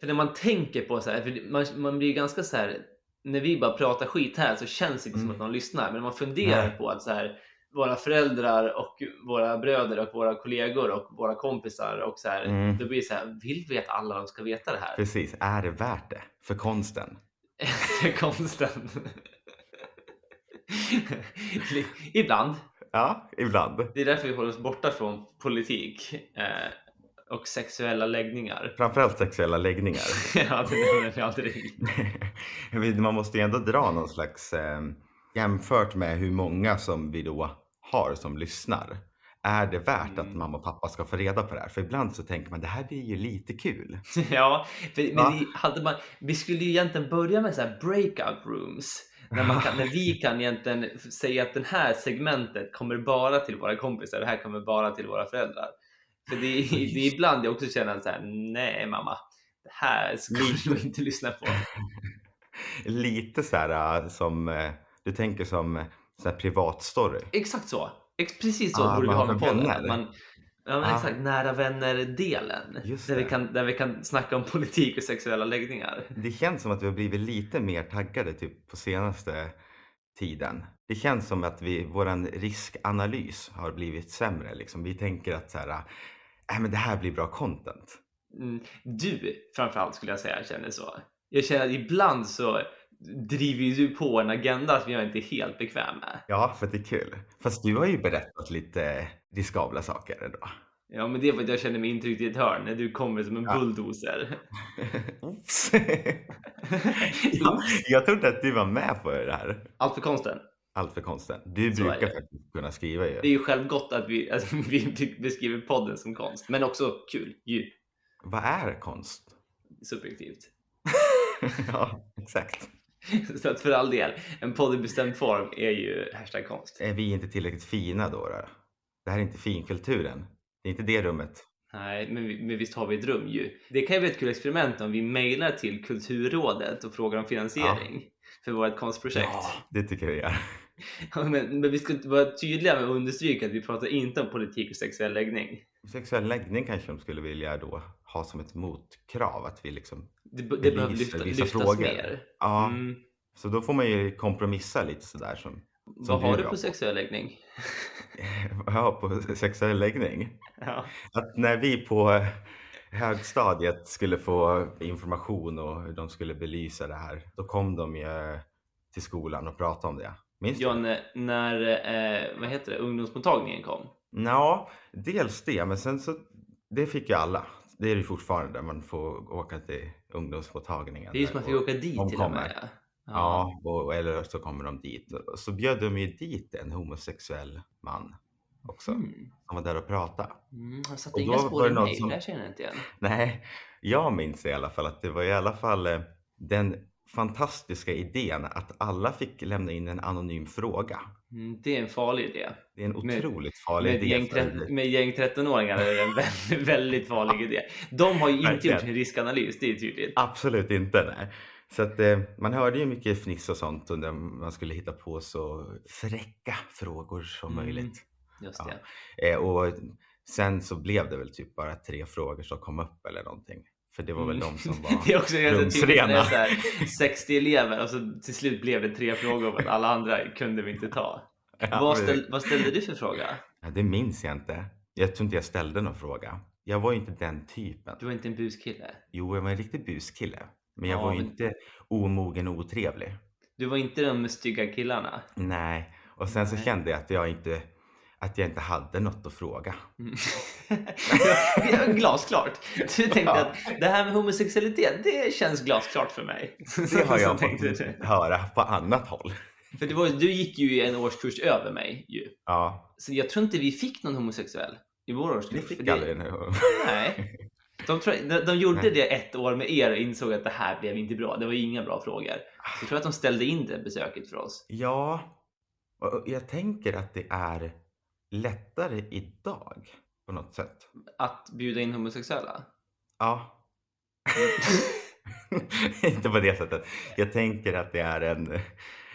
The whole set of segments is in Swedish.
För när man tänker på så här, för man, man blir ganska så här, när vi bara pratar skit här så känns det inte som Mm. att någon lyssnar. Men när man funderar Nej. på att så här, våra föräldrar och våra bröder och våra kollegor och våra kompisar och så här, Mm. då blir det så här, vill vi att alla de ska veta det här? Precis, är det värt det? För konsten? För konsten. Ibland. Ja, ibland. Det är därför vi håller oss borta från politik eh, och sexuella läggningar. Framförallt sexuella läggningar. ja, det nämner vi aldrig. Man måste ju ändå dra någon slags eh, jämfört med hur många som vi då har som lyssnar. Är det värt att Mm. mamma och pappa ska få reda på det här? För ibland så tänker man det här blir ju lite kul. Ja, för, men vi, hade man, vi skulle ju egentligen börja med så här breakout rooms. När, man kan, när vi kan egentligen säga att det här segmentet kommer bara till våra kompisar, det här kommer bara till våra föräldrar. För det, det är ibland jag också känner så här, nej mamma, det här ska du nog inte lyssna på. Lite så här äh, som, eh, du tänker som eh, så här privatstory. Exakt så. Precis så Ah, borde vi ha med podden. vänner. Att Man, ja, men Ah. exakt, nära vänner-delen. Där vi, kan, där vi kan snacka om politik och sexuella läggningar. Det känns som att vi har blivit lite mer taggade typ på senaste tiden. Det känns som att vi, våran riskanalys har blivit sämre. Liksom. Vi tänker att så här, äh, men det här blir bra content. Mm, du framförallt skulle jag säga känner så. Jag känner att ibland så driver du på en agenda som jag inte är helt bekväm med. Ja, för att det är kul. Fast du har ju berättat lite riskabla saker ändå. Ja, men det är för att jag känner mig intryckt i ett hörn när du kommer som en Ja. bulldozer. Ja, jag trodde att du var med på det här. Allt för konsten. Allt för konsten. Du Så brukar faktiskt kunna skriva ju. Det är ju självgott att vi, att vi beskriver podden som konst, men också kul, ju Vad är konst? subjektivt. ja, exakt. Så att för all del, en podd i bestämd form är ju hashtag konst. Är vi inte tillräckligt fina då? då? Det här är inte finkulturen. Det är inte det rummet. Nej, men, vi- men visst har vi ett rum ju. Det kan ju bli ett kul experiment om vi mejlar till Kulturrådet och frågar om finansiering för vårt konstprojekt. det tycker jag vi gör. Men, men vi ska vara tydliga med att understryka att vi pratar inte om politik och sexuell läggning. Sexuell läggning kanske de skulle vilja då ha som ett motkrav. Att vi liksom, Det, det behöver lyfta, vissa lyftas frågor. mer. ja, Mm. så då får man ju kompromissa lite sådär som, Vad du har du på på. sexuell läggning? ja, på sexuell läggning. Ja. Att när vi på högstadiet skulle få information och de skulle belysa det här, då kom de ju till skolan och pratade om det. Minns du? John, när eh, vad heter det, ungdomsmottagningen kom. Ja, dels det, men sen så, det fick ju alla. Det är det ju fortfarande, man får åka till ungdomsmottagningen. Det är ju som att vi och- åker dit de till och med. Ja. Ja, och, eller så kommer de dit. Så bjöd de ju dit en homosexuell man också, Mm. som var där och pratade. Mm, han satte Och inga spår i mig, som- där känner jag inte igen. Nej, jag minns i alla fall att det var i alla fall eh, den fantastiska idén att alla fick lämna in en anonym fråga. Mm, det är en farlig idé. Det är en Med- otroligt farlig Med idé. gäng, för- med gäng 13-åringar är det en väldigt, väldigt farlig idé. De har ju inte gjort sin riskanalys, det är tydligt. Absolut inte, nej. Så att eh, man hörde ju mycket fniss och sånt under man skulle hitta på så fräcka frågor som Mm. möjligt. Just Ja. det. Eh, och sen så blev det väl typ bara tre frågor som kom upp eller någonting. För det var väl Mm. de som var... Det är också rumsrena. så här 60 elever och så till slut blev det tre frågor för att alla andra kunde vi inte ta. Ja, vad, ställ, vad ställde du för fråga? Ja, det minns jag inte. Jag tror inte jag ställde någon fråga. Jag var ju inte den typen. Du var inte en buskille. Jo, jag var en riktig buskille. Men jag Ja, var ju men- inte omogen och otrevlig. Du var inte de med stygga killarna. Nej, och sen så Nej. kände jag att jag inte, att jag inte hade något att fråga. Mm. glasklart. Du tänkte Ja. att det här med homosexualitet, det känns glasklart för mig. Det har jag fått höra på annat håll. För det var, du gick ju en årskurs över mig ju. Ja, Så jag tror inte vi fick någon homosexuell i vår årskurs. för fick det- aldrig nu. Nej. De, tror, de, de gjorde Nej. det ett år med er och insåg att det här blev inte bra. Det var inga bra frågor. Så jag tror att de ställde in det besöket för oss. Ja, och jag tänker att det är lättare idag på något sätt. Att bjuda in homosexuella. Ja. inte på det sättet. Jag tänker att det är en...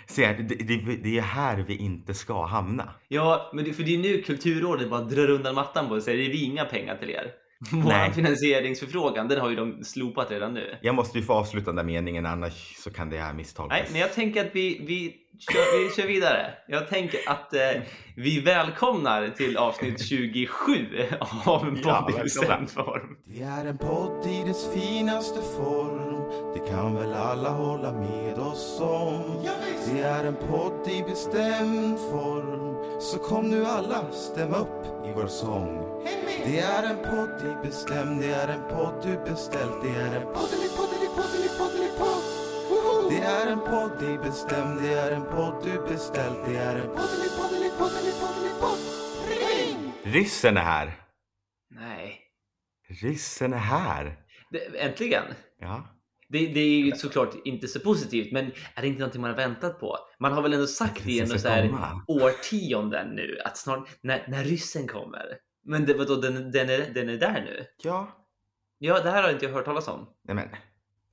Se, det, det, det är här vi inte ska hamna. Ja, men det, för det är nu Kulturrådet bara drar undan mattan på och säger det är inga pengar till er. Nej. finansieringsförfrågan, den har ju de slopat redan nu. Jag måste ju få avsluta den där meningen annars så kan det här misstolkas. Nej, men jag tänker att vi, vi, kör, vi kör vidare. Jag tänker att eh, vi välkomnar till avsnitt 27 av Ja, Podd i form. Det är en podd i dess finaste form Det kan väl alla hålla med oss om Det är en podd i bestämd form Så kom nu alla, stäm upp i vår sång Det är en podd i bestämd Det är en podd du beställt Det är en poddeli poddeli poddeli poddeli podd Det är en podd i bestämd Det är en podd du beställt Det är en poddeli poddeli poddeli poddeli podd Ring! Ryssen är här! Nej, Ryssen är här! det, äntligen. Ja. Det, det är ju såklart inte så positivt, men är det inte någonting man har väntat på? Man har väl ändå sagt i Det ska så här årtionden nu att snart, när, när ryssen kommer. Men det, vadå, den, den, är, den är där nu? Ja. Ja, det här har inte jag hört talas om. Nej men,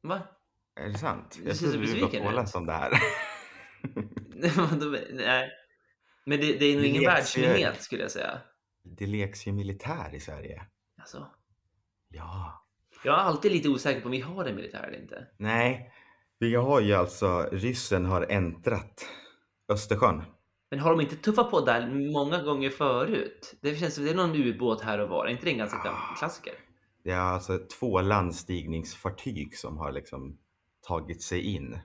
Va? är det sant? Jag trodde du var påläst om det här. Nej. Men det, det är nog Det ingen världsnyhet skulle jag säga. Det leks ju militär i Sverige. Alltså, Ja. Jag är alltid lite osäker på om vi har en militär eller inte. Nej, vi har ju alltså, ryssen har äntrat Östersjön. Men har de inte tuffat på där många gånger förut? Det känns som det är någon ubåt här och var. Är inte det en ganska Ah. klassiker? Det är alltså två landstigningsfartyg som har liksom tagit sig in.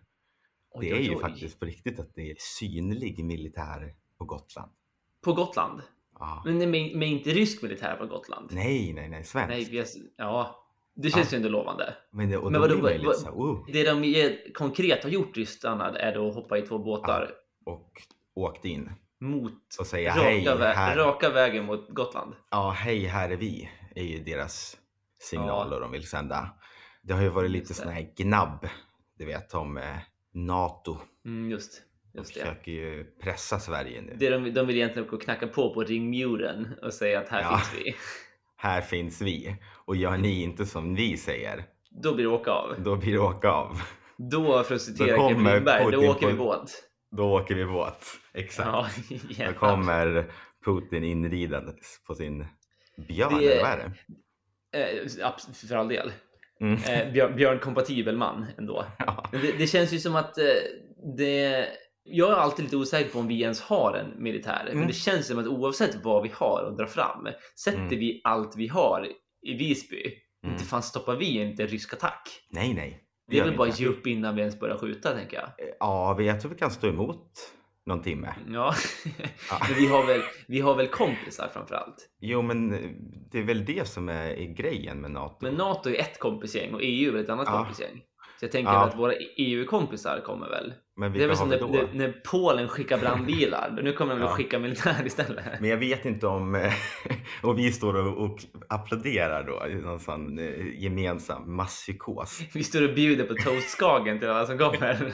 Oj, Det är oj, ju oj. faktiskt på riktigt att det är synlig militär på Gotland. På Gotland? Ja. Men med, med inte rysk militär på Gotland? Nej, nej, nej, svensk. Nej, vi har, ja. Det känns ju ändå lovande. Men, det, och Men då vadå, vad- här, oh, Det de är- konkret har gjort ryssarna är då att hoppa i två båtar och åkt in mot och säga raka, hej, vä- här, raka vägen mot Gotland. ja, hej, här är vi, är ju deras signaler de vill sända. Det har ju varit lite sån här gnabb, du vet om eh, NATO. Mm, just, De just det. försöker ju pressa Sverige nu. det de, de vill egentligen gå och knacka på på ringmuren och säga att här Ja. finns vi. Här finns vi och gör ni inte som vi säger, Då blir det åka av. då blir det åka av. Då, för att citera Då Kevin Lindberg, då åker vi båt. Då åker vi båt. Exakt. Ja, Då kommer Putin inridandes på sin björn, Det- eller vad är det? Eh, för all del. Mm. Eh, björn, björnkompatibel man ändå. Ja. Det, det känns ju som att eh, det... Jag är alltid lite osäker på om vi ens har en militär. Men Mm. det känns som att oavsett vad vi har att dra fram, sätter Mm. vi allt vi har i Visby, Mm. inte fan stoppar vi inte en rysk attack. Nej, nej. Det är väl bara inte. att ge upp innan vi ens börjar skjuta, tänker jag. Ja, vi- jag tror vi kan stå emot någon timme. Ja, Ja. men vi har, väl, vi har väl kompisar framför allt. Jo, men eh, det är väl det som är, är grejen med NATO. Men NATO är ett kompisgäng och EU är ett annat Ja. kompisgäng. Så jag tänker Ja. att våra EU-kompisar kommer väl. Men Det är väl som när, då? när, Polen skickar brandbilar. Nu kommer de väl Ja. att skicka militär istället. Men jag vet inte om... och vi står och, och applåderar då någon sån eh, gemensam masspsykos. Vi står och bjuder på toastskagen till alla som kommer.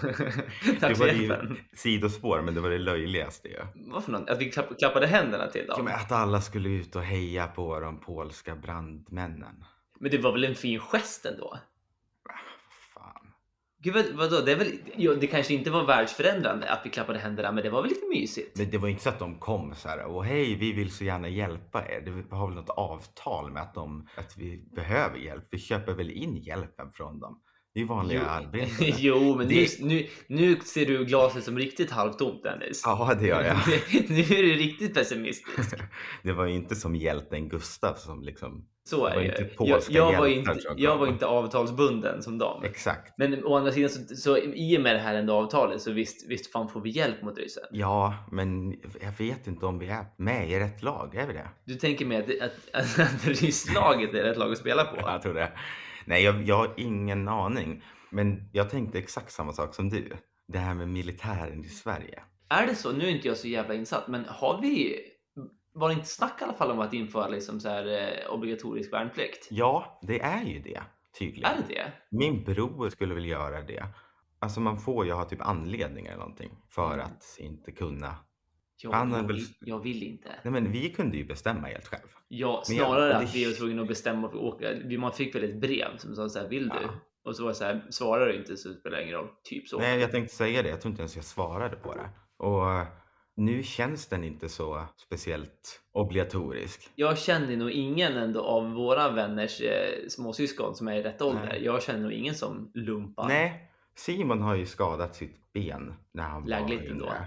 Tack Det var ju sidospår, men det var det löjligaste ju. Vad för något? Att vi klapp, klappade händerna till Ja, dem? men att alla skulle ut och heja på de polska brandmännen. Men det var väl en fin gest ändå? Gud, vad, vadå? Det, är väl, jo, det kanske inte var världsförändrande att vi klappade händerna, men det var väl lite mysigt? Men det var inte så att de kom så här och hej, vi vill så gärna hjälpa er. Det har väl något avtal med att, de, att vi behöver hjälp. Vi köper väl in hjälpen från dem. Det är vanliga arbetare. jo, men nu, Det- nu, nu ser du glaset som riktigt halvtomt Dennis. Ja, det gör jag. nu är du riktigt pessimistisk. Det var ju inte som hjälten Gustav som liksom... Så är det inte ju. jag, jag, var hjältar inte, jag var inte avtalsbunden som dem. Exakt. Men å andra sidan, så, så i och med det här ändå avtalet så visst, visst fan får vi hjälp mot ryssen. Ja, men jag vet inte om vi är med i rätt lag. Är vi det? Du tänker mig att, att, att, att rysslaget är rätt lag att spela på? Jag tror det. Nej, jag, jag har ingen aning. Men jag tänkte exakt samma sak som du. Det här med militären i Sverige. Är det så? Nu är inte jag så jävla insatt, men har vi... Var det inte snack i alla fall om att införa liksom så här, eh, obligatorisk värnplikt? Ja, det är ju det. Tydligen. Är det det? Min bror skulle väl göra det. Alltså man får ju ha typ anledning eller någonting för Mm. att inte kunna. Jag, Han jag, vill, jag vill inte. Nej men vi kunde ju bestämma helt själv. Ja, jag- snarare det- att vi var tvungna att bestämma för att åka. Man fick väl ett brev som sa så här, vill du? Ja. Och så var det så här, svarar du inte så spelar det ingen roll. Typ så. Nej, jag tänkte säga det. Jag tror inte ens jag svarade på det. Och eh, nu känns den inte så speciellt obligatorisk. Jag känner nog ingen ändå av våra vänners eh, småsyskon som är i rätt ålder. Nej. Jag känner nog ingen som lumpar. Nej, Simon har ju skadat sitt ben när han Lägligt var ändå. yngre.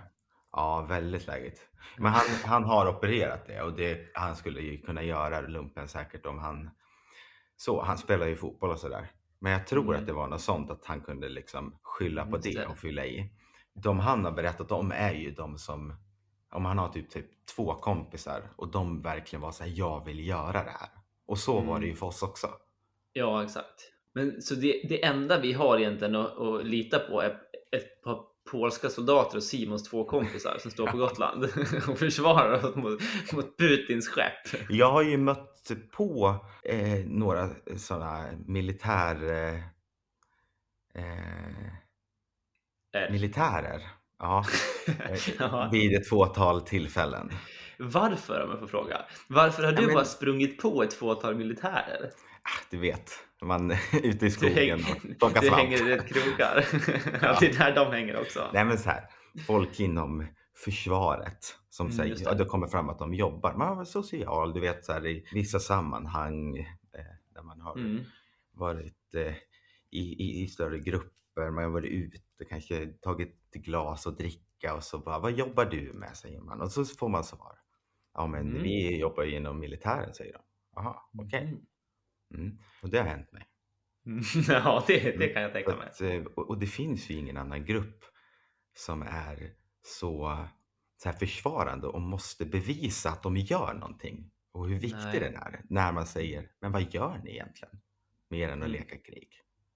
Ja, väldigt lägligt. Men han, han har opererat det och det, han skulle ju kunna göra lumpen säkert om han... Så, han spelar ju fotboll och sådär. Men jag tror Mm. att det var något sånt att han kunde liksom skylla på det det. och fylla i. De han har berättat om är ju de som, om han har typ, typ två kompisar och de verkligen var så här, jag vill göra det här. Och så var det ju Mm. för oss också. Ja, exakt. Men så det, det enda vi har egentligen att, att lita på är ett par polska soldater och Simons två kompisar som står på Gotland och försvarar oss mot, mot Putins skepp. Jag har ju mött på eh, några sådana militär... Eh, eh, militärer. Ja, vid ett fåtal tillfällen. Varför om jag får fråga? Varför har du Ja, men- bara sprungit på ett fåtal militärer? Ah, Du vet, man ute i Du, skogen och plockar du svamp. hänger i rätt krokar. ja. Det är där de hänger också. Nej men så här, folk inom försvaret som Mm, säger, det. ja, det kommer fram att de jobbar. Man är social, du vet så här, i vissa sammanhang eh, där man har Mm. varit eh, i, i, i större grupper, man har varit ute, kanske tagit glas och dricka och så bara, vad jobbar du med? säger man och så får man svar. Ja men Mm. vi jobbar ju inom militären säger de. Jaha, okej. Mm. Mm. Och det har hänt mig. Mm. Ja, det, det kan jag tänka mig. att, eh, och, och det finns ju ingen annan grupp som är så, så här försvarande och måste bevisa att de gör någonting och hur viktig Nej. den är. När man säger, men vad gör ni egentligen? Mer än att Mm. leka krig.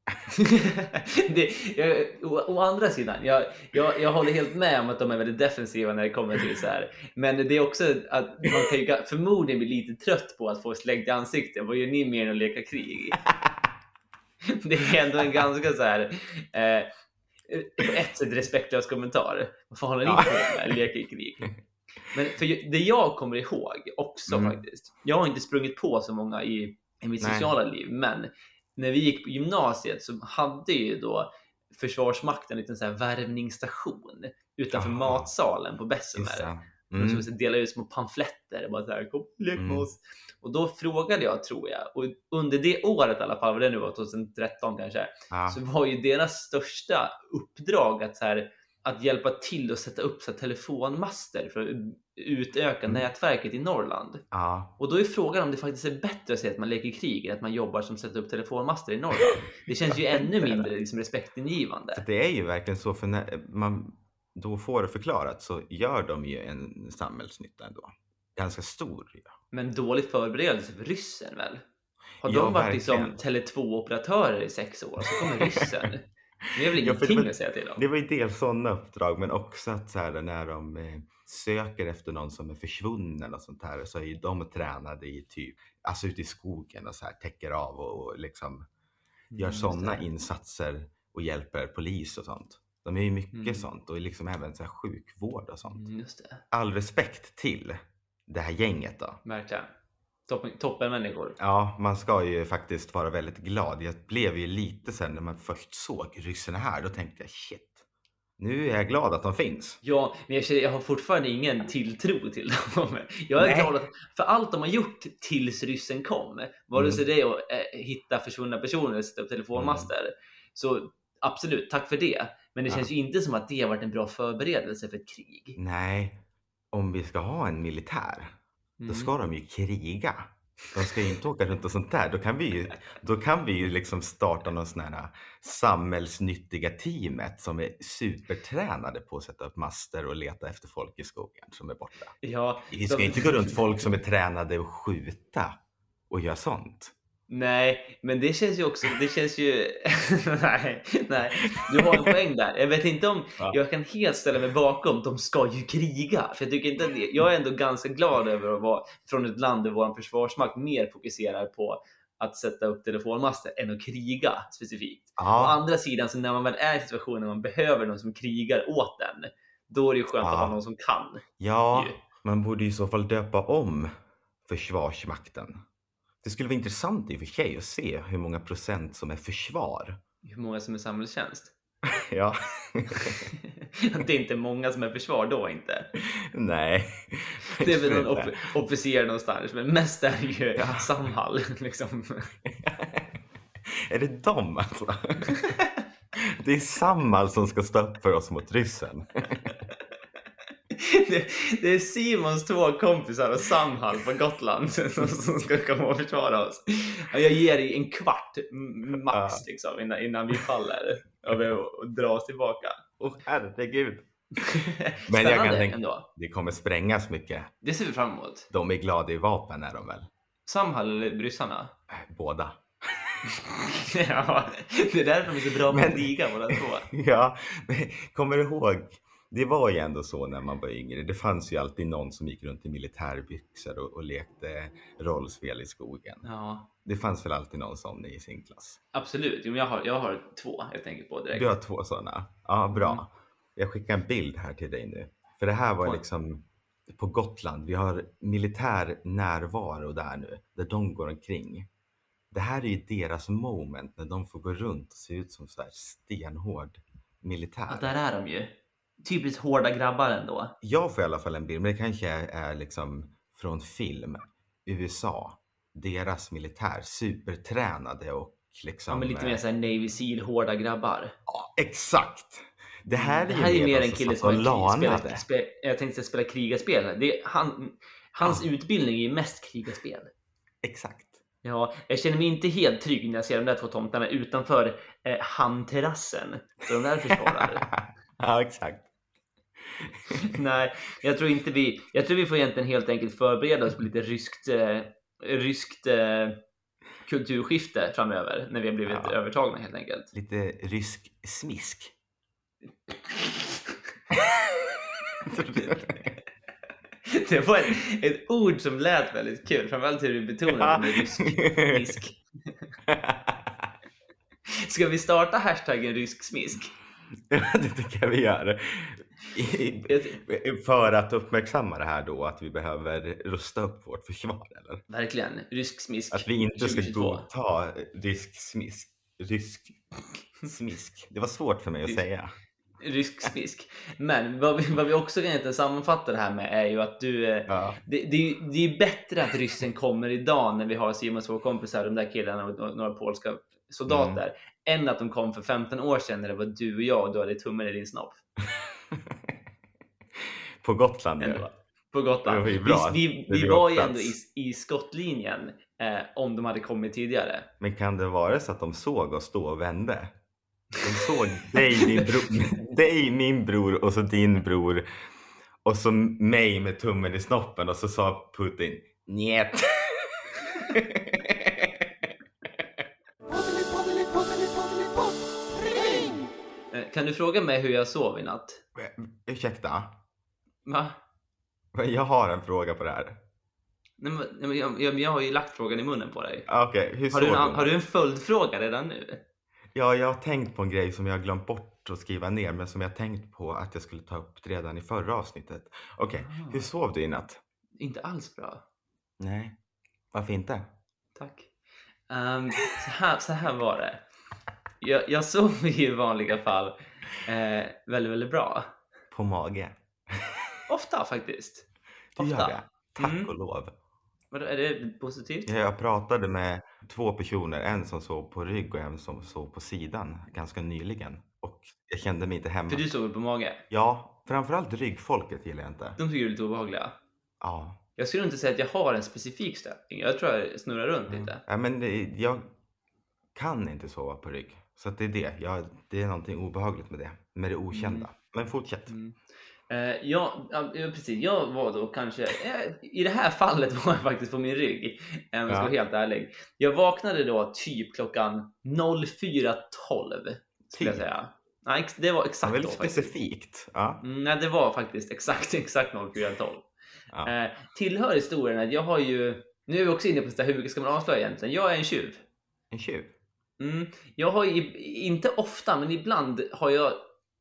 det, jag, å, å andra sidan, jag, jag, jag håller helt med om att de är väldigt defensiva när det kommer till så här. Men det är också att man kan ju förmodligen bli lite trött på att få slängt i ansiktet. Vad gör ni mer än att leka krig? Det är ändå en ganska så här eh, på ett sätt respektlös kommentar. Vad fan håller ni på med? Leker krig? Men för det jag kommer ihåg också Mm. faktiskt. Jag har inte sprungit på så många i, i mitt Nej. sociala liv, men när vi gick på gymnasiet så hade ju då Försvarsmakten en liten så här värvningsstation utanför Jaha. matsalen på Bessemer. Mm. Mm. Så delade ut små pamfletter. och Bara så här, Kom, lek med Mm. oss. Och då frågade jag, tror jag, och under det året i alla fall, vad det nu var, 2013 kanske, Ja. så var ju deras största uppdrag att, så här, att hjälpa till att sätta upp så här, telefonmaster för utöka Mm. nätverket i Norrland. ja. Och då är frågan om det faktiskt är bättre att säga att man leker krig än att man jobbar som sätter upp telefonmaster i Norrland. Det känns ju ännu mindre liksom, respektingivande. För det är ju verkligen så, för när man då får det förklarat så gör de ju en samhällsnytta ändå. Ganska stor. Ja. Men dålig förberedelse för ryssen väl? Har Ja, de varit liksom verkligen. Tele2-operatörer i sex år så kommer ryssen. Det är väl Ja, för det ingenting var- att säga till om. Det var ju dels sådana uppdrag men också att så här, när de eh, söker efter någon som är försvunnen och sånt här så är ju de tränade i typ, alltså ute i skogen och så här täcker av och, och liksom gör Mm, just sådana insatser och hjälper polis och sånt. De är ju mycket Mm. sånt och liksom även så här sjukvård och sånt. Mm, Just det, All respekt till det här gänget då. verkligen. Toppen, toppen människor. Ja, man ska ju faktiskt vara väldigt glad. Jag blev ju lite sen när man först såg ryssarna här, då tänkte jag shit, nu är jag glad att de finns. Ja, men jag, känner, jag har fortfarande ingen tilltro till dem. Jag är Nej. glad att, för allt de har gjort tills ryssen kom, vare Mm. sig det är att eh, hitta försvunna personer eller sätta upp telefonmaster, så absolut, tack för det. Men det Ja. känns ju inte som att det har varit en bra förberedelse för ett krig. Nej, om vi ska ha en militär, då Mm. ska de ju kriga. De ska ju inte åka runt och sånt där. Då kan vi ju, då kan vi ju liksom starta någon sån här samhällsnyttiga teamet som är supertränade på att sätta upp master och leta efter folk i skogen som är borta. Ja, Vi ska de- inte gå runt folk som är tränade att skjuta och göra sånt. Nej, men det känns ju också, det känns ju... nej, nej, du har en poäng där. Jag vet inte om, Ja. jag kan helt ställa mig bakom, de ska ju kriga. För jag tycker inte att det, jag är ändå ganska glad över att vara från ett land där vår försvarsmakt mer fokuserar på att sätta upp telefonmaster än att kriga specifikt. Å Ja, andra sidan, så när man väl är i situationen man behöver någon som krigar åt en, då är det ju skönt att Ja. ha någon som kan. ja, ju. man borde i så fall döpa om Försvarsmakten. Det skulle vara intressant i och för sig att se hur många procent som är försvar. Hur många som är samhällstjänst. Ja, det är inte många som är försvar då inte. Nej. Det är väl någon off- officer någonstans, men mest är det ju Ja. Samhall. Liksom. är det dem alltså? Det är Samhall som ska stå upp för oss mot ryssen. Det, det är Simons två kompisar och Samhall på Gotland som, som ska komma och försvara oss. Ja, Jag ger dig en kvart max Ja. liksom, innan, innan vi faller och, vi, och drar oss tillbaka. Åh herregud. Spännande jag kan tänka- ändå. Det kommer sprängas mycket. Det ser vi fram emot. De är glada i vapen är de väl? Samhall eller ryssarna? Äh, Båda. ja, det är därför vi är så bra på Men- att kriga båda två. Ja, men kommer du ihåg? Det var ju ändå så när man var yngre. Det fanns ju alltid någon som gick runt i militärbyxor och, och lekte rollspel i skogen. Ja, Det fanns väl alltid någon sån i sin klass? absolut. Jo, jag, har, jag har två jag tänker på direkt. Du har två sådana? Ja, bra. Mm. Jag skickar en bild här till dig nu. För det här var På- liksom på Gotland. Vi har militär närvaro där nu, där de går omkring. Det här är ju deras moment när de får gå runt och se ut som så här stenhård militär. Ja, där är de ju. Typiskt hårda grabbar ändå. Jag får i alla fall en bild, men det kanske är, är liksom från film. USA, deras militär, supertränade och liksom... Ja, men lite eh, mer såhär Navy Seal, hårda grabbar. Ja, exakt! Det här är Det ju här är mer, mer en alltså kille som har spelat, spe, jag tänkte spela krigarspel. Det han, hans utbildning är ju mest krigarspel. Exakt. Ja, jag känner mig inte helt trygg när jag ser de där två tomtarna utanför eh, hamnterrassen. Så de där försvarar. ja, exakt. Nej, jag tror inte vi... Jag tror vi får egentligen helt enkelt förbereda oss på lite ryskt, eh, ryskt eh, kulturskifte framöver när vi har blivit Ja. övertagna helt enkelt. Lite rysk smisk. Det var ett, ett ord som lät väldigt kul, framförallt hur du betonade med rysk smisk. Ska vi starta hashtaggen rysk smisk? det tycker jag vi gör. För att uppmärksamma det här då, att vi behöver rusta upp vårt försvar, eller? Verkligen, rysk smisk. Att vi inte ska 2022. godta rysk smisk. Rysk smisk. Det var svårt för mig att säga. Rysk smisk. Men vad vi, vad vi också kan egentligen sammanfatta det här med är ju att du... eh, Ja. Det, det, det är bättre att ryssen kommer idag när vi har Simons två kompisar, de där killarna och några- polska soldater, än att de kom för 15 år sedan när det var du och jag och du hade tummen i din snopp. På Gotland Ändå. ju. På Gotland. Vi, vi, vi var ju ändå i, i skottlinjen eh, om de hade kommit tidigare. Men kan det vara så att de såg oss stå och vände? De såg dig, din bror, dig, min bror och så din bror och så mig med tummen i snoppen och så sa Putin njet. kan du fråga mig hur jag sov i natt? Ursäkta, Va? jag har en fråga på det här. Nej, men, jag, jag, jag har ju lagt frågan i munnen på dig. Ah, Okej, hur Har du, en, du? har du en följdfråga redan nu? Ja, jag har tänkt på en grej som jag har glömt bort att skriva ner men som jag tänkt på att jag skulle ta upp redan i förra avsnittet. Okej, Ah. hur sov du i natt? Inte alls bra. Nej, varför inte? Tack. Ehm, så, här, så här var det. Jag, jag sov i vanliga fall eh, väldigt, väldigt bra. På mage? Ofta faktiskt. Du gör Ofta. det? Tack Mm. och lov. Vadå, Är det positivt? Jag pratade med två personer, en som sov på rygg och en som sov på sidan ganska nyligen. Och jag kände mig inte hemma. För du sover på mage. Ja, framförallt ryggfolket gillar jag inte. De tycker du är lite obehagliga. Ja. Jag skulle inte säga att jag har en specifik ställning. Jag tror jag snurrar runt lite. ja men det, jag kan inte sova på rygg. Så det är det. Jag, det är någonting obehagligt med det. Med det okända. Mm. Men fortsätt. Mm. Eh, ja, ja, ja, precis. Jag var då kanske, eh, i det här fallet var jag faktiskt på min rygg. Om jag ska Ja. vara helt ärlig. Jag vaknade då typ klockan 04.12 skulle jag Typ. säga. Nej, det var exakt då väldigt faktiskt. specifikt. Ja. Mm, nej, det var faktiskt exakt, exakt 04.12. Ja. Eh, tillhör historien att jag har ju, nu är vi också inne på så här, hur mycket ska man avslöja egentligen? Jag är en tjuv. En tjuv. Mm. Jag har ju, inte ofta, men ibland har jag,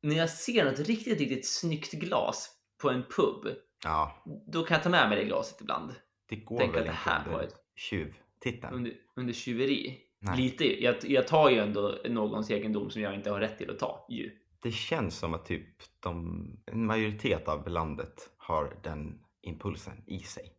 när jag ser något riktigt, riktigt snyggt glas på en pub, Ja, då kan jag ta med mig det glaset ibland. det går Tänk väl att det inte här under ett- tjuvtiteln. Under, under tjuveri. Nej. Lite, jag, jag tar ju ändå någons egendom som jag inte har rätt till att ta ju. Det känns som att typ de, en majoritet av landet har den impulsen i sig.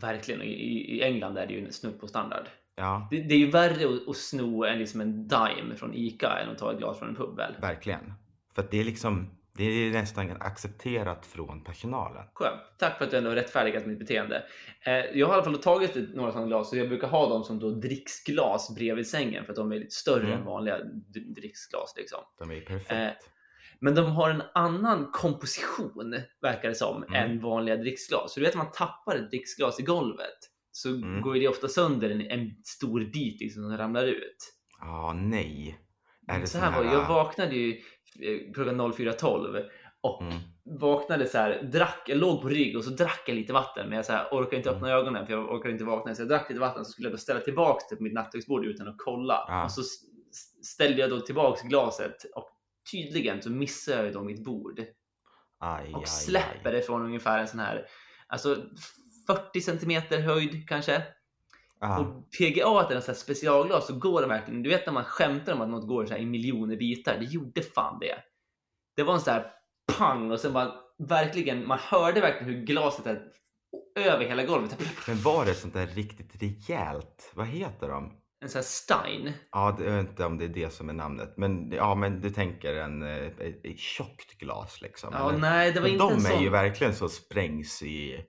Verkligen. I, I England är det ju snudd på standard. Ja, Det, det är ju värre att, att sno en, liksom en dime från ICA än att ta ett glas från en pub väl? verkligen. För det är liksom, det är nästan accepterat från personalen. Skönt. Tack för att du ändå har rättfärdigat mitt beteende. Eh, jag har i alla fall tagit några sådana glas och jag brukar ha dem som då dricksglas bredvid sängen för att de är lite större Mm. än vanliga dricksglas. Liksom. De är perfekt. Eh, Men de har en annan komposition, verkar det som, Mm. än vanliga dricksglas. Så du vet, man tappar ett dricksglas i golvet så Mm. går ju det ofta sönder en, en stor bit liksom, som ramlar ut. Ja, nej. Är det så här var Jag vaknade ju eh, klockan 04.12 och Mm. vaknade så här, drack, jag låg på rygg och så drack jag lite vatten men jag så här, orkade inte öppna Mm. ögonen för jag orkade inte vakna. Så jag drack lite vatten så skulle jag då ställa tillbaks det på mitt nattduksbord utan att kolla. Ja. Och så ställde jag då tillbaks glaset och tydligen så missade jag då mitt bord Aj, och aj, släpper aj. det från ungefär en sån här alltså 40 centimeter höjd kanske. Ja. Och PGA är en specialglas så går det verkligen. Du vet när man skämtar om att något går så här i miljoner bitar. Det gjorde fan det. Det var en sån här pang och sen bara verkligen. Man hörde verkligen hur glaset är över hela golvet. Men var det sånt där riktigt rejält? Vad heter de? En sån här Stein. Ja, det- jag vet inte om det är det som är namnet. Men, ja, men du tänker en, eh, ett, ett tjockt glas liksom? Ja, eller? nej, det var inte de en är sån. ju verkligen så sprängs i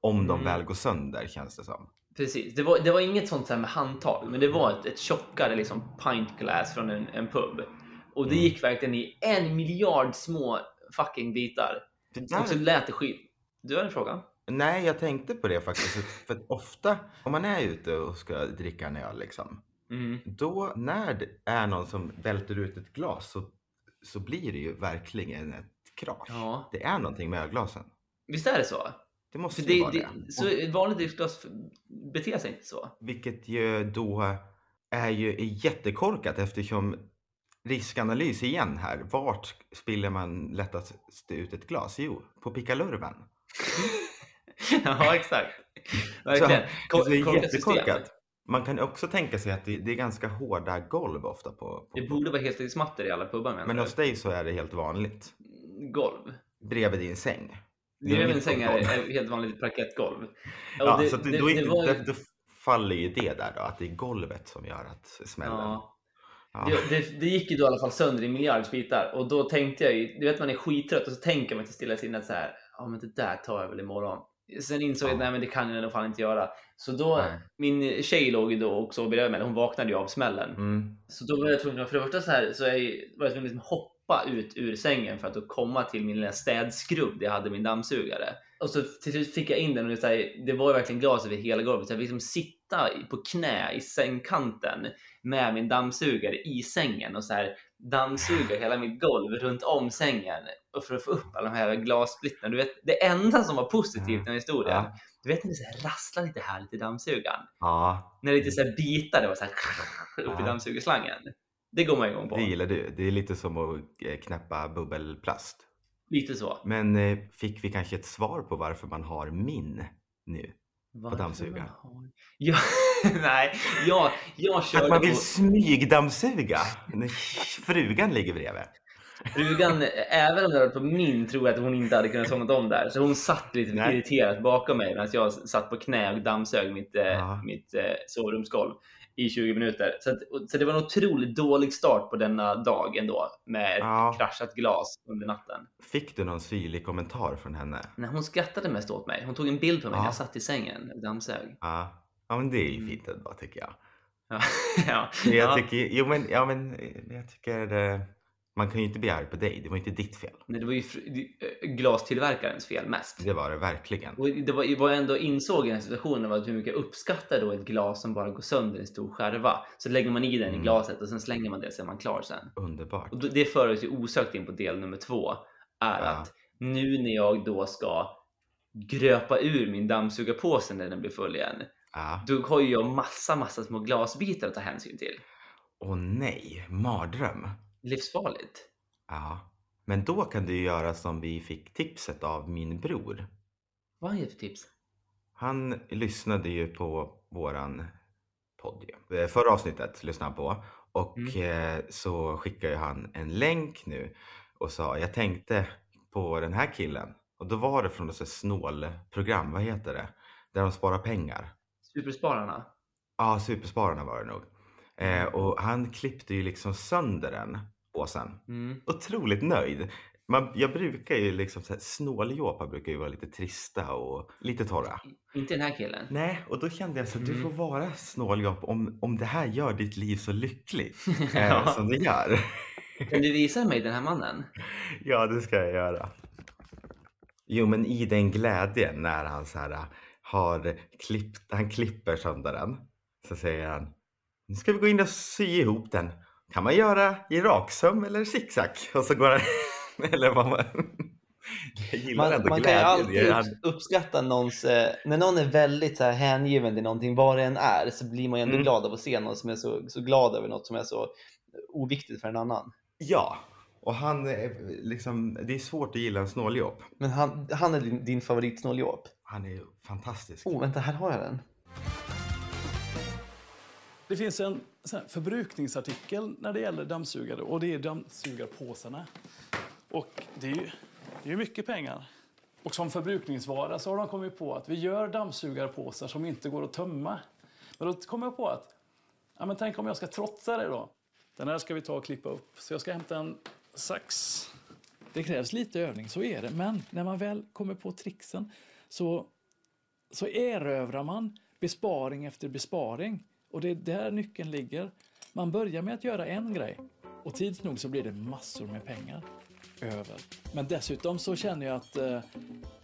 om de Mm. väl går sönder känns det som. Precis. Det var, det var inget sånt här med handtag, men det var ett, ett tjockare liksom pint glass från en, en pub. Och det Mm. gick verkligen i en miljard små fucking bitar. Det där, Och så lät det skit. Du har en fråga? Nej, jag tänkte på det faktiskt. För ofta om man är ute och ska dricka en öl liksom. Mm. Då när det är någon som välter ut ett glas så, så blir det ju verkligen ett krasch. Ja. Det är någonting med ölglasen. Visst är det så? Det måste För ju det, vara det. det, så ett vanligt dricksglas beter sig inte så. Vilket ju då är ju jättekorkat eftersom riskanalys igen här. Vart spiller man lättast ut ett glas? Jo, på pickalurven. ja, exakt. Verkligen. Så, det är jättekorkat. Man kan också tänka sig att det, det är ganska hårda golv ofta på, på Det borde vara heltäckningsmattor i alla pubbar menar Men hos dig så är det helt vanligt. Golv. Bredvid din säng. Det är helt vanligt parkettgolv. Ja, det- så det, det- då, det var då faller ju det där då, att det är golvet som gör att smällen. Ja. Ja. Det, det, det gick ju då i alla fall sönder i miljards bitar och då tänkte jag ju, du vet man är skittrött och så tänker man till stillasinnat så här, ja men det där tar jag väl imorgon. Sen insåg jag att nej men det kan jag nog fan inte göra. Så då, Nej. min tjej låg ju då och sov bredvid mig, hon vaknade ju av smällen. Mm. Så då var jag tvungen, för det första så här, så jag, var jag tvungen att liksom hoppa ut ur sängen för att då komma till min lilla städskrubb där jag hade min dammsugare. Och så till slut fick jag in den och det, så här, det var verkligen glas över hela golvet. Så jag fick liksom sitta på knä i sängkanten med min dammsugare i sängen och så här dammsuga hela mitt golv runt om sängen och för att få upp alla de här glassplittarna. Du vet, det enda som var positivt i den här historien, Ja. du vet när det så här rasslar lite härligt i dammsugaren? ja, När det lite så här bitar, det var så här upp i dammsugarslangen. Det går man igång på. det gillar du. Det är lite som att eh, knäppa bubbelplast. Lite så. Men eh, fick vi kanske ett svar på varför man har min nu? Varför dammsugaren? man har- Ja, nej, jag, jag För att körde man vill på smygdammsuga när frugan ligger bredvid. frugan, även om det var på min tror jag att hon inte hade kunnat somna om där. Så hon satt lite Nej. irriterat bakom mig medan jag satt på knä och dammsög mitt, eh, Ja. mitt eh, sovrumsgolv i 20 minuter. Så, att, så det var en otroligt dålig start på denna dag ändå med Ja. kraschat glas under natten. Fick du någon syrlig kommentar från henne? Nej, hon skrattade mest åt mig. Hon tog en bild på mig Ja. när jag satt i sängen och dammsög. Ja, ja men det är ju Mm. fint ändå tycker jag. Ja. ja. Jag ja. tycker, jo men, ja, men eh, jag tycker eh, man kan ju inte bli arg på dig. Det var inte ditt fel. Nej, det var ju eh, glastillverkarens fel mest. Det var det verkligen. Och det var, vad jag ändå insåg i den här situationen var att hur mycket jag uppskattar då ett glas som bara går sönder i en stor skärva. Så lägger man i den i Mm. glaset och sen slänger man det så är man klar sen. Underbart. Och det för oss ju osökt in på del nummer två. Är Ja. att nu när jag då ska gröpa ur min dammsugarpåse när den blir full igen. Ja. Då har ju jag massa, massa små glasbitar att ta hänsyn till. Åh nej, mardröm. Livsfarligt. Ja. Men då kan du göra som vi fick tipset av min bror. Vad han gett för tips? Han lyssnade ju på våran podd. Eh, Förra avsnittet lyssnade han på och Mm. eh, så skickar ju han en länk nu och sa jag tänkte på den här killen och då var det från här snålprogram, vad heter det? Där de sparar pengar. Superspararna. Ja, Superspararna var det nog. Eh, och han klippte ju liksom sönder den påsen. Mm. Otroligt nöjd. Man, jag brukar ju liksom, så här, snåljåpar brukar ju vara lite trista och lite torra. Inte den här killen. Nej, och då kände jag så att du Mm. får vara snåljåp om, om det här gör ditt liv så lyckligt eh, som det gör. Kan du visa mig den här mannen? Ja, det ska jag göra. Jo, men i den glädjen när han så här har klippt, han klipper sönder den. Så säger han, nu ska vi gå in och sy ihop den. Kan man göra i raksöm eller zigzag? Och så går han, eller vad man... Jag gillar Man, ändå man kan ju glädjen. alltid upp, uppskatta någons, eh, när någon är väldigt så här hängiven till någonting, vad det än är, så blir man ju ändå Mm. glad av att se någon som är så, så glad över något som är så oviktigt för en annan. Ja, och han är liksom, det är svårt att gilla en snåljåp. Men han, han är din, din favoritsnåljåp. Han är fantastisk. Oh, vänta, här har jag den. Det finns en förbrukningsartikel när det gäller dammsugare och det är dammsugarpåsarna. Och det är ju det är mycket pengar. Och som förbrukningsvara så har de kommit på att vi gör dammsugarpåsar som inte går att tömma. Men då kom jag på att, ja men tänk om jag ska trotsa det då. Den här ska vi ta och klippa upp. Så jag ska hämta en sax. Det krävs lite övning, så är det. Men när man väl kommer på trixen så så erövrar man besparing efter besparing. Och det är där nyckeln ligger. Man börjar med att göra en grej och tids nog så blir det massor med pengar över. Men dessutom så känner jag att, eh,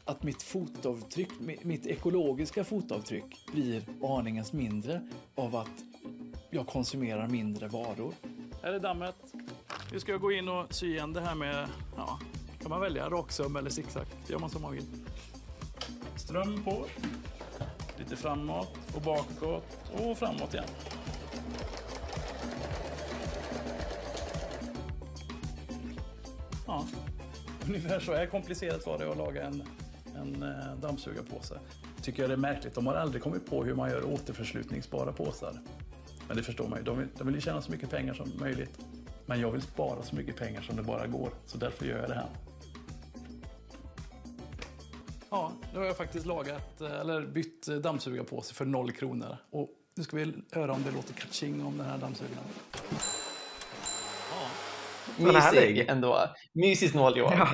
att mitt fotavtryck, mi- mitt ekologiska fotavtryck blir aningens mindre av att jag konsumerar mindre varor. Här är dammet. Nu ska jag gå in och sy igen det här med, ja, kan man välja raksöm eller zigzag. Det gör man som man vill. Ström på. Lite framåt och bakåt och framåt igen. Ja, ungefär så här komplicerat var det att laga en, en eh, dammsugarpåse. Tycker jag det är märkligt. De har aldrig kommit på hur man gör återförslutningsbara påsar. Men det förstår man ju. De vill, de vill ju tjäna så mycket pengar som möjligt. Men jag vill spara så mycket pengar som det bara går. Så därför gör jag det här. Nu har jag faktiskt lagat, eh, eller bytt eh, dammsugarpåse för noll kronor. Och nu ska vi höra om det låter kaching om den här dammsugaren. Ja, Mysig ändå. Mysig snåljåp. Ja,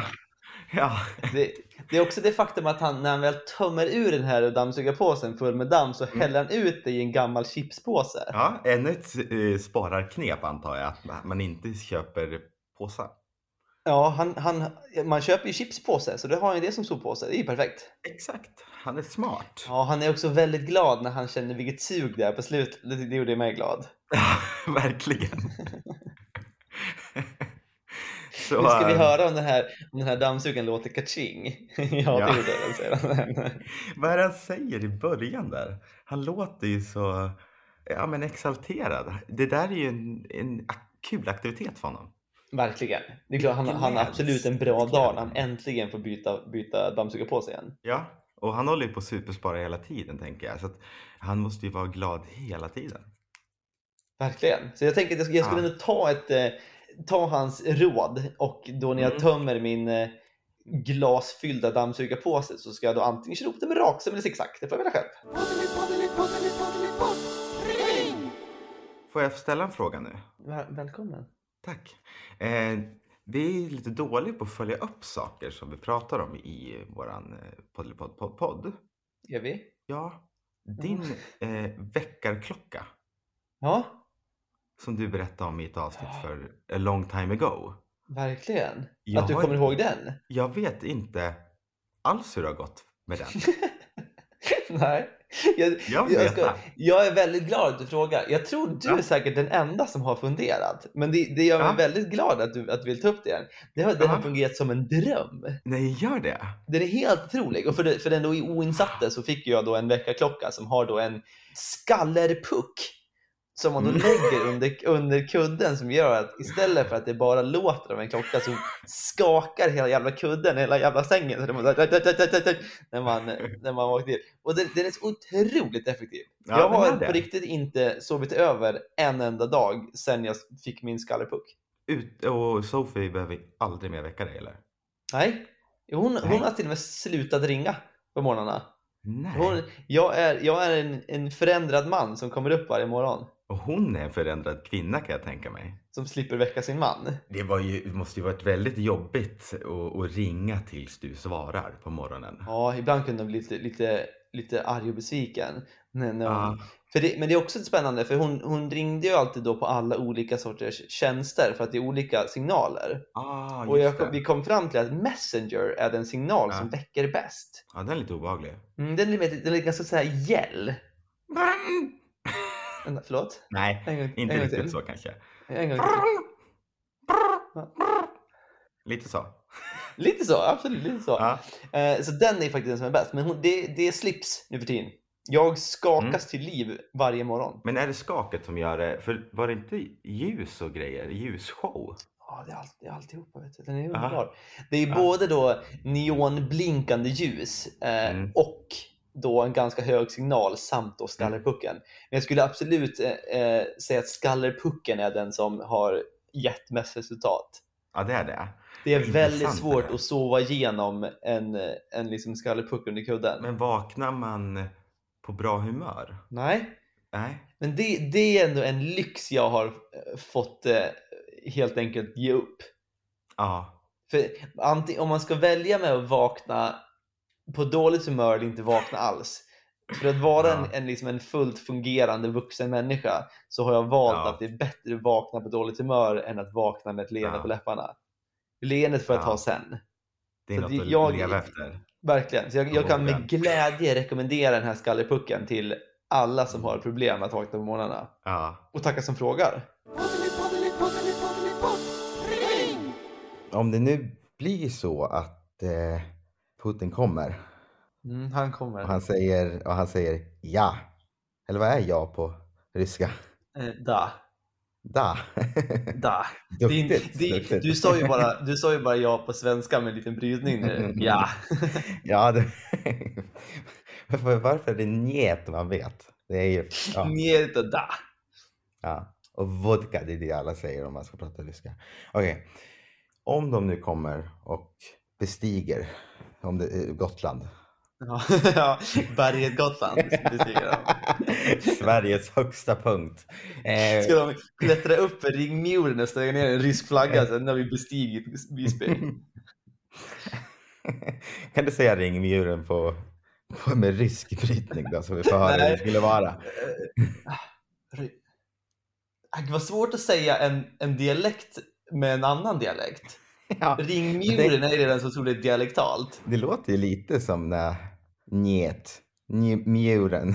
ja. Det, det är också det faktum att han, när han väl tömmer ur den här dammsugarpåsen full med damm så häller han ut det i en gammal chipspåse. ja ännu ett eh, spararknep antar jag, att man inte köper påsar. Ja, han, han, man köper ju chipspåse så då har han ju det som sovpåse. Det är ju perfekt. Exakt, han är smart. Ja, han är också väldigt glad när han känner vilket sug det är på slutet. Det, det gjorde mig glad. Verkligen. Så, Nu ska vi eh, höra om den här, om den här dammsugaren låter kaching. ja, Ja. det gjorde den, säger han. Vad är det han säger i början där? Han låter ju så ja, men exalterad. Det där är ju en, en kul aktivitet för honom. Verkligen. Det är klart, han, han har absolut en bra dag när han äntligen får byta, byta dammsugarpåse igen. Ja, och han håller ju på att superspara hela tiden tänker jag. Så han måste ju vara glad hela tiden. Verkligen. Så jag tänker att jag jag skulle Ja. ta, ett, eh, ta hans råd och då när jag Mm. tömmer min eh, glasfyllda dammsugarpåse så ska jag då antingen köra upp det med raksöm eller zigzag. Det får jag välja själv. Får jag ställa en fråga nu? Väl- välkommen. Tack. Eh, vi är lite dåliga på att följa upp saker som vi pratar om i våran eh, podd. Är vi? Ja, din eh, väckarklocka Ja, som du berättade om i ett avsnitt för a long time ago. verkligen. Jag att du har- kommer ihåg den? Jag vet inte alls hur det har gått med den. Nej. Jag, Jag jag, ska, jag är väldigt glad att du frågar. Jag tror du Ja. är säkert den enda som har funderat. Men det, det gör mig Ja. väldigt glad att du, att du vill ta upp det. Det har, den har Ja. fungerat som en dröm. Nej, gör det? Den är helt otrolig. Och för, det, för den då oinsatte så fick jag då en väckarklocka som har då en skallerpuck som man då Mm. lägger under, under kudden som gör att istället för att det bara låter av en klocka så skakar hela jävla kudden, hela jävla sängen så var när man, när man vaknar till. Och den, den är så otroligt effektiv. Ja, jag har på riktigt inte sovit över en enda dag sedan jag fick min skallerpuck. ut, och Sofie behöver aldrig mer väcka dig eller? Nej, hon, hon Nej. har till och med slutat ringa på morgnarna. Nej. Hon, jag är, jag är en, en förändrad man som kommer upp varje morgon. Och hon är en förändrad kvinna kan jag tänka mig. Som slipper väcka sin man. Det, var ju, det måste ju varit väldigt jobbigt att, att ringa tills du svarar på morgonen. Ja, ibland kunde hon bli lite, lite, lite arg och besviken. Men, när hon- Ja. för det, men det är också spännande för hon, hon ringde ju alltid då på alla olika sorters tjänster för att det är olika signaler. Ah, och jag, vi kom fram till att Messenger är den signal Ja. som väcker bäst. Ja, den är lite obehaglig. Mm, den, är, den är ganska så här gäll. Vänta, Förlåt? Nej, En inte en riktigt så kanske. En gång. Lite så. Lite så, absolut lite så. Ja. Eh, så den är faktiskt den som är bäst. Men hon, det, det är slips nu för tiden. Jag skakas Mm. till liv varje morgon. Men är det skaket som gör det? För var det inte ljus och grejer? Ljusshow? Ja, det är, allt, det är alltihopa. Vet du. Den är underbar. Det är Ja. både då neonblinkande ljus eh, Mm. och då en ganska hög signal samt då skallerpucken. Men jag skulle absolut eh, eh, säga att skallerpucken är den som har gett mest resultat. Ja, det är det. Det är väldigt intressant svårt det att sova igenom en, en liksom skallerpuck under kudden. Men vaknar man på bra humör? Nej, Nej. men det, det är ändå en lyx jag har eh, fått eh, helt enkelt ge upp. Ja. För om man ska välja med att vakna på dåligt humör eller inte vakna alls. För att vara en, Ja. en, liksom en fullt fungerande vuxen människa så har jag valt Ja. att det är bättre att vakna på dåligt humör än att vakna med ett leende Ja. på läpparna. Leendet får jag ta sen. Det är Så något att jag- leva efter. Verkligen. Så jag, jag kan med glädje rekommendera den här skallerpucken till alla som har problem med att vakna på morgnarna. Ja. Och tacka som frågar. Om det nu blir så att eh, Putin kommer Mm, han kommer. och han säger, och han säger ja. Eller vad är ja på ryska? Eh, da. Da. Da. Duktigt. det, duktigt. du, sa ju bara, du sa ju bara ja på svenska med en liten brytning nu. Ja. Ja, det... varför, är det njet man vet? Det är ju... Ja. Njet och da. Ja, och vodka, det är det alla säger om man ska prata ryska. Okej, om de nu kommer och bestiger om det, är Gotland. Ja, berget Gotland. Sveriges högsta punkt. Eh, Ska de klättra upp för ringmuren och stänga ner en rysk flagga sen när vi bestigit Visby? kan du säga ringmuren på, på med rysk brytning då så vi får höra hur det skulle vara? Ry- Ah, Det var svårt att säga en, en dialekt med en annan dialekt. Ja, Ringmuren är redan så otroligt dialektalt. det låter ju lite som när njet, nj- mjuren.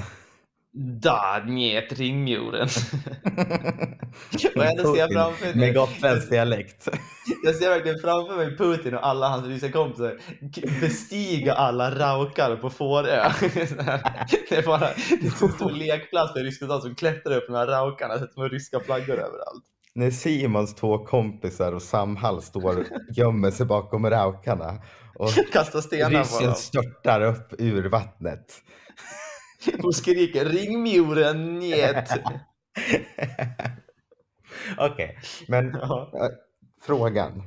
Da, njet, ringmuren. Och ändå ser jag framför mig- Med gotländsk dialekt. Jag ser verkligen framför mig Putin och alla hans ryska kompisar bestiga alla raukar på Fårö. Det är bara det är så stor lekplats i Ryssland som klättrar upp de här raukarna, sätter små ryska flaggor överallt. När Simons två kompisar och Samhall står och gömmer sig bakom raukarna och Kastar stenar ryssen störtar upp ur vattnet. och skriker ringmuren njet. Okej, men Ja, äh, frågan.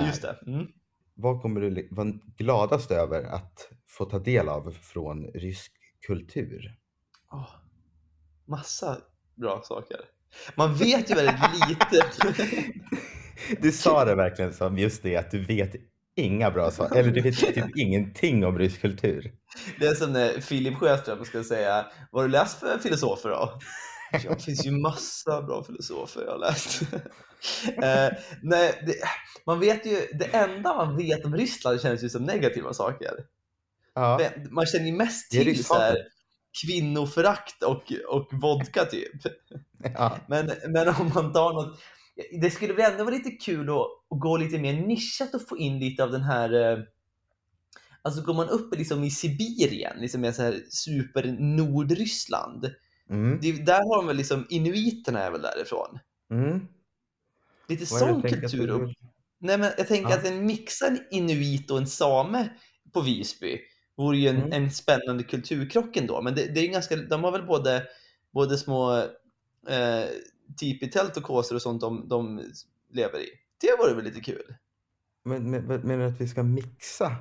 just det. Mm. Vad kommer du vara gladast över att få ta del av från rysk kultur? Åh, massa bra saker. Man vet ju väldigt lite. Du sa det verkligen som just det att du vet inga bra saker, eller du vet typ ingenting om rysk kultur. Det är som när Filip Sjöström ska säga Vad har du läst för filosofer då? Ja, det finns ju massa bra filosofer jag har läst. eh, nej, det, man vet ju, det enda man vet om Ryssland känns ju som negativa saker. Ja, Man känner ju mest till så här, rysshatet. kvinnoförakt och, och vodka typ. ja. Men, men om man tar något, det skulle väl ändå vara lite kul att, att gå lite mer nischat och få in lite av den här eh, Alltså går man upp liksom i Sibirien, liksom i så här super Nordryssland. Mm. Det, där har de väl liksom, inuiterna är väl därifrån. Mm. Lite sån kultur. du nej men jag tänker Ja. att en mixa en inuit och en same på Visby vore ju en, Mm. en spännande kulturkrock ändå. Men det, det är ganska, de har väl både, både små eh, tipi-tält och kåsor och sånt de, de lever i. Det vore väl lite kul? Men, men, men menar du att vi ska mixa?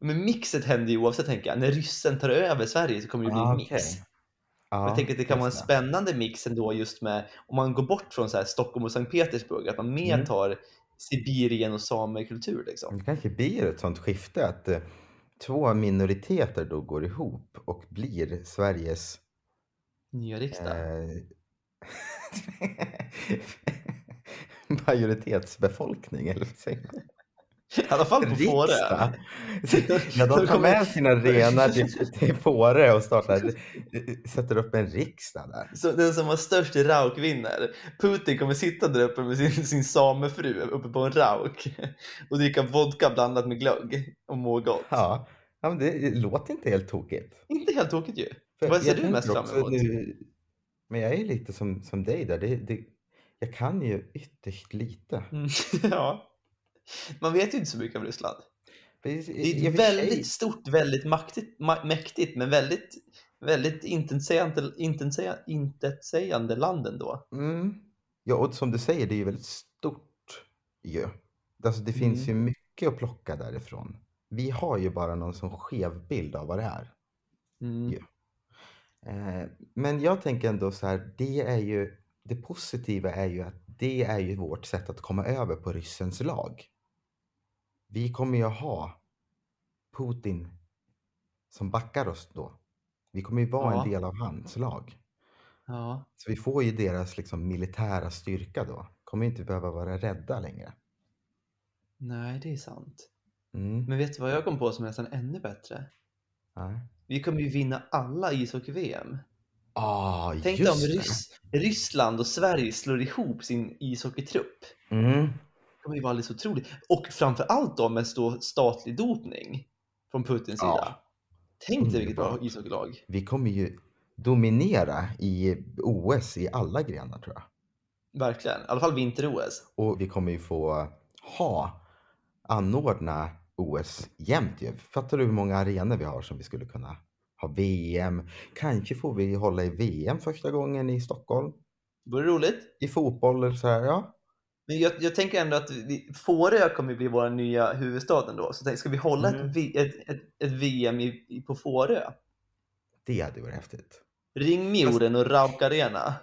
Men mixet händer ju oavsett tänker jag. När ryssen tar över Sverige så kommer det bli Ah, en mix. okej. Ja, jag tänker att det kan vara en spännande mix ändå just med om man går bort från så här Stockholm och Sankt Petersburg, att man mer Mm. tar Sibirien och samekultur liksom. Det kanske blir ett sånt skifte att eh, två minoriteter då går ihop och blir Sveriges Nya riksdag. eh, majoritetsbefolkning, eller vad säger man? I alla fall på Fårö. Ja, de tar med sina renar till, till Fårö och startar, sätter upp en riksdag där. Så den som har störst rauk vinner. Putin kommer sitta där uppe med sin, sin samefru uppe på en rauk och dricka vodka blandat med glögg och må gott. Ja, ja men det låter inte helt tokigt. Inte helt tokigt ju. För Vad ser du mest fram emot? Nu, men jag är lite som, som dig där. Det, det, jag kan ju ytterst lite. Mm. ja. Man vet ju inte så mycket om Ryssland. Det är ett väldigt stort, väldigt maktigt, ma- mäktigt, men väldigt, väldigt intetsägande, intetsägande, intetsägande land ändå. Mm. Ja, och som du säger, det är ju väldigt stort ju. Alltså det finns Mm. ju mycket att plocka därifrån. Vi har ju bara någon sån skev bild av vad det är. Mm. Ja. Eh, men jag tänker ändå så här, det är ju det positiva är ju att det är ju vårt sätt att komma över på ryssens lag. Vi kommer ju ha Putin som backar oss då. Vi kommer ju vara Ja. en del av hans lag. Ja. Så vi får ju deras liksom, militära styrka då. Kommer inte behöva vara rädda längre. Nej, det är sant. Mm. Men vet du vad jag kom på som är nästan ännu bättre? Nej. Vi kommer ju vinna alla ishockey-VM. Ah, Tänk dig om. Ryss, Ryssland och Sverige slår ihop sin ishockeytrupp. Mm. Det kommer ju vara alldeles otroligt. Och framför allt då med stå statlig dopning från Putins Ja. sida. Tänk dig vilket bra ishockeylag. Vi kommer ju dominera i OS i alla grenar tror jag. Verkligen. I alla fall vinter-OS. Och vi kommer ju få ha, anordna OS jämt. Fattar du hur många arenor vi har som vi skulle kunna ha VM? Kanske får vi hålla i VM första gången i Stockholm. Vore roligt. I fotboll eller så här, ja. Men jag, jag tänker ändå att vi, Fårö kommer bli vår nya huvudstad ändå. Så tänk, ska vi hålla Mm. ett, ett, ett, ett VM i, i, på Fårö? Det hade varit häftigt. Ring Mjoren och Rauk Arena.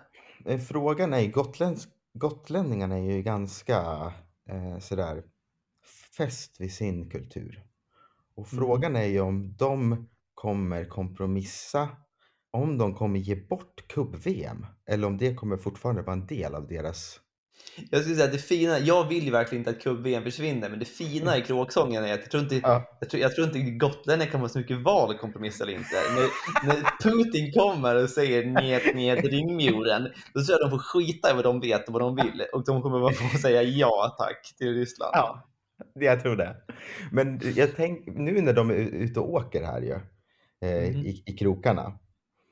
Frågan är gotländsk, gotlänningarna är ju ganska eh, sådär fäst vid sin kultur. Och frågan är ju om de kommer kompromissa, om de kommer ge bort kubb-VM eller om det kommer fortfarande vara en del av deras... Jag skulle säga det fina, jag vill ju verkligen inte att kubb-VM försvinner, men det fina i kråksången är att jag tror inte, Ja. jag tror, jag tror inte gotlänningar kan vara så mycket val att kompromissa eller inte. När, när Putin kommer och säger njet, njet, ring Mjoren, då tror jag de får skita i vad de vet och vad de vill och de kommer bara få säga ja tack till Ryssland. Ja, jag tror det. Men jag tänk, nu när de är ute och åker här ju, eh, Mhm. i, i krokarna,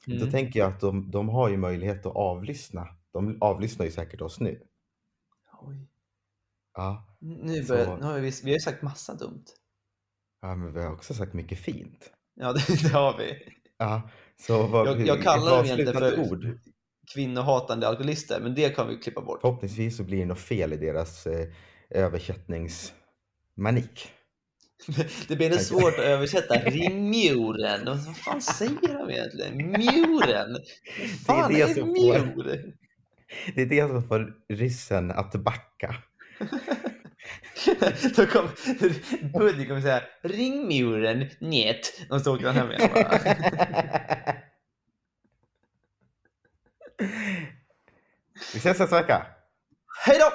Då Mm. tänker jag att de, de har ju möjlighet att avlyssna. De avlyssnar ju säkert oss nu. Oj. Ja, Nu, Så- börjar, nu har vi, vi har ju sagt massa dumt. ja men vi har också sagt mycket fint. Ja, det, det har vi. Ja, så vad, Jag, jag kallar dem egentligen för ord. kvinnohatande alkoholister, men det kan vi klippa bort. Förhoppningsvis så blir det något fel i deras eh, översättningsmanik. Det blir ändå svårt att översätta. Ring Mjoren. Och Vad fan säger de egentligen? Mjoren? Vad fan det är, som får- mjor? Det är det som får ryssen att backa. Då kommer Buddy kommer säga Ring Mjoren, njet. Och så åker han hem igen. Vi ses nästa vecka. Hej då!